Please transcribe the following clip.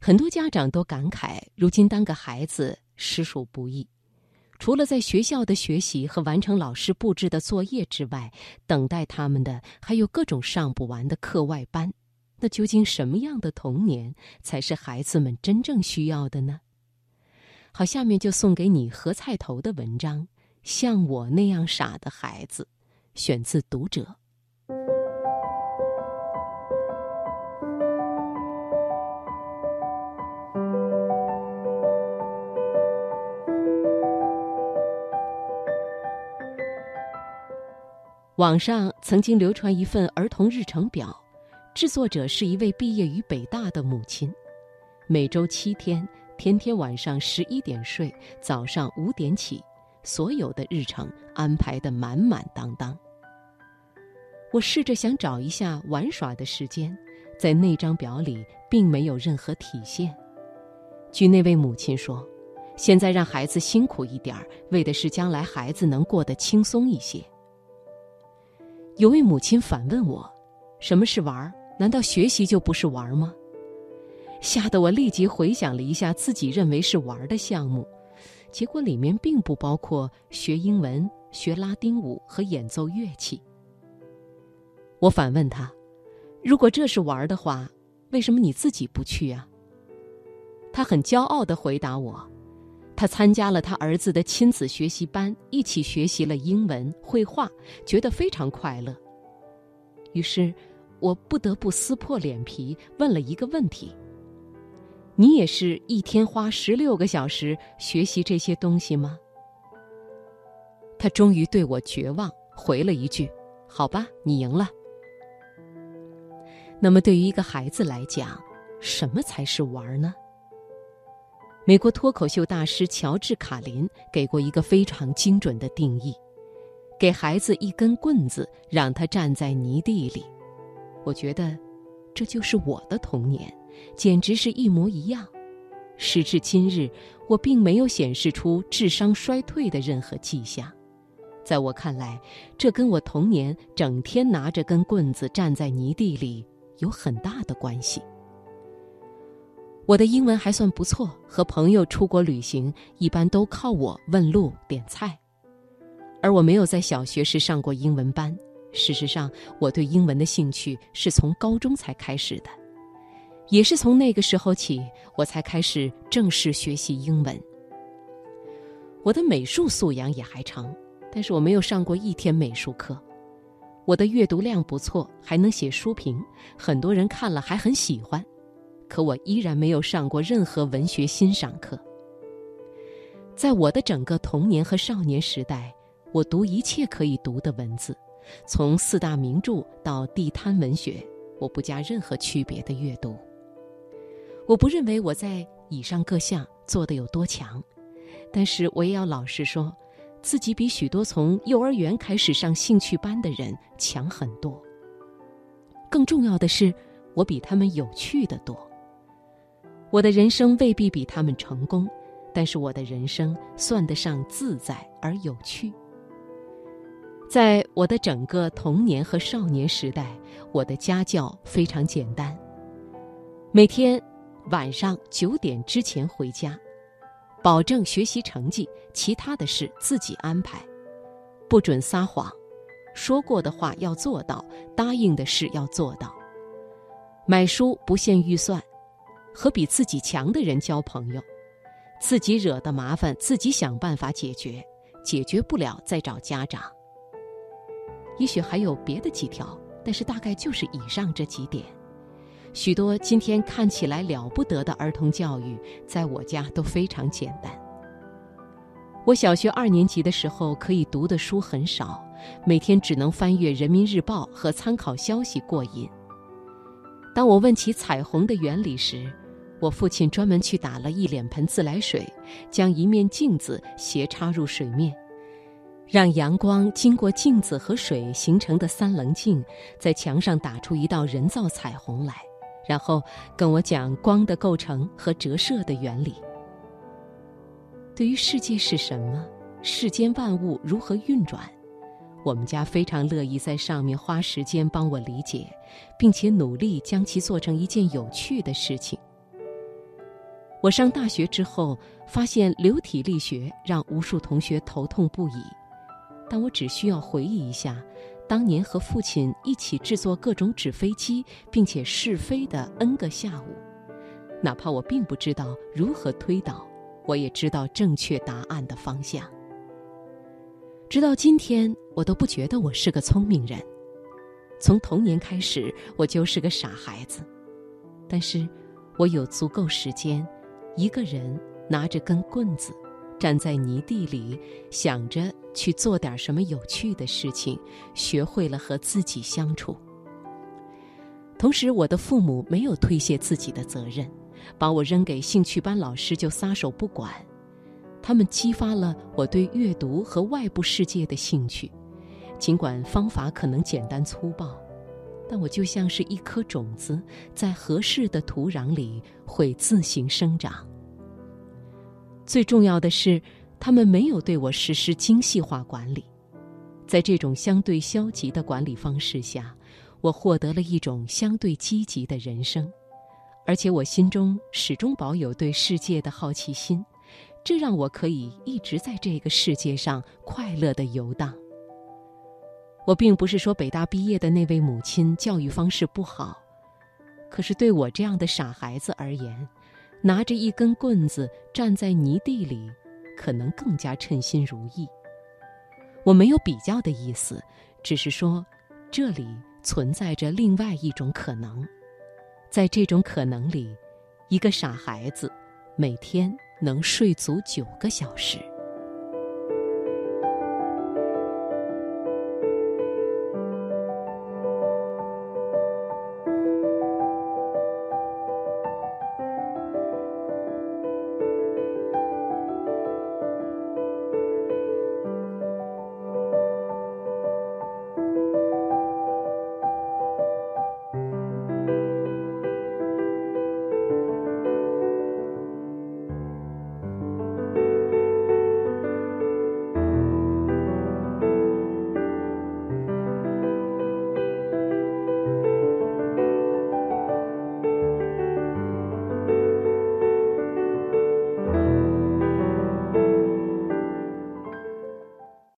很多家长都感慨，如今当个孩子实属不易。除了在学校的学习和完成老师布置的作业之外，等待他们的还有各种上不完的课外班。那究竟什么样的童年才是孩子们真正需要的呢？好，下面就送给你何菜头的文章《像我那样傻的孩子》，选自《读者》。网上曾经流传一份儿童日程表，制作者是一位毕业于北大的母亲，每周七天，天天晚上十一点睡，早上五点起，所有的日程安排的满满当当。我试着想找一下玩耍的时间，在那张表里并没有任何体现。据那位母亲说，现在让孩子辛苦一点儿，为的是将来孩子能过得轻松一些。有位母亲反问我：“什么是玩儿？难道学习就不是玩儿吗？”吓得我立即回想了一下自己认为是玩儿的项目，结果里面并不包括学英文、学拉丁舞和演奏乐器。我反问他：“如果这是玩儿的话，为什么你自己不去啊？”他很骄傲地回答我。他参加了他儿子的亲子学习班，一起学习了英文、绘画，觉得非常快乐。于是，我不得不撕破脸皮问了一个问题：“你也是一天花十六个小时学习这些东西吗？”他终于对我绝望，回了一句：“好吧，你赢了。”那么，对于一个孩子来讲，什么才是玩呢？美国脱口秀大师乔治·卡林给过一个非常精准的定义：给孩子一根棍子，让他站在泥地里。我觉得，这就是我的童年，简直是一模一样。时至今日，我并没有显示出智商衰退的任何迹象。在我看来，这跟我童年整天拿着根棍子站在泥地里有很大的关系。我的英文还算不错，和朋友出国旅行一般都靠我问路点菜，而我没有在小学时上过英文班。事实上，我对英文的兴趣是从高中才开始的，也是从那个时候起，我才开始正式学习英文。我的美术素养也还成，但是我没有上过一天美术课。我的阅读量不错，还能写书评，很多人看了还很喜欢。可我依然没有上过任何文学欣赏课。在我的整个童年和少年时代，我读一切可以读的文字，从四大名著到地摊文学，我不加任何区别的阅读。我不认为我在以上各项做的有多强，但是我也要老实说，自己比许多从幼儿园开始上兴趣班的人强很多。更重要的是，我比他们有趣的多。我的人生未必比他们成功，但是我的人生算得上自在而有趣。在我的整个童年和少年时代，我的家教非常简单：每天晚上九点之前回家，保证学习成绩，其他的事自己安排，不准撒谎，说过的话要做到，答应的事要做到，买书不限预算。和比自己强的人交朋友，自己惹的麻烦自己想办法解决，解决不了再找家长。也许还有别的几条，但是大概就是以上这几点。许多今天看起来了不得的儿童教育，在我家都非常简单。我小学二年级的时候，可以读的书很少，每天只能翻阅《人民日报》和参考消息过瘾。当我问起彩虹的原理时，我父亲专门去打了一脸盆自来水，将一面镜子斜插入水面，让阳光经过镜子和水形成的三棱镜，在墙上打出一道人造彩虹来，然后跟我讲光的构成和折射的原理。对于世界是什么，世间万物如何运转，我们家非常乐意在上面花时间帮我理解，并且努力将其做成一件有趣的事情。我上大学之后，发现流体力学让无数同学头痛不已，但我只需要回忆一下，当年和父亲一起制作各种纸飞机并且试飞的 N 个下午，哪怕我并不知道如何推导，我也知道正确答案的方向。直到今天，我都不觉得我是个聪明人。从童年开始，我就是个傻孩子，但是，我有足够时间。一个人拿着根棍子，站在泥地里，想着去做点什么有趣的事情，学会了和自己相处。同时，我的父母没有推卸自己的责任，把我扔给兴趣班老师就撒手不管。他们激发了我对阅读和外部世界的兴趣，尽管方法可能简单粗暴。但我就像是一颗种子，在合适的土壤里会自行生长。最重要的是，他们没有对我实施精细化管理。在这种相对消极的管理方式下，我获得了一种相对积极的人生，而且我心中始终保有对世界的好奇心，这让我可以一直在这个世界上快乐的游荡。我并不是说北大毕业的那位母亲教育方式不好，可是对我这样的傻孩子而言，拿着一根棍子站在泥地里，可能更加称心如意。我没有比较的意思，只是说，这里存在着另外一种可能，在这种可能里，一个傻孩子每天能睡足九个小时。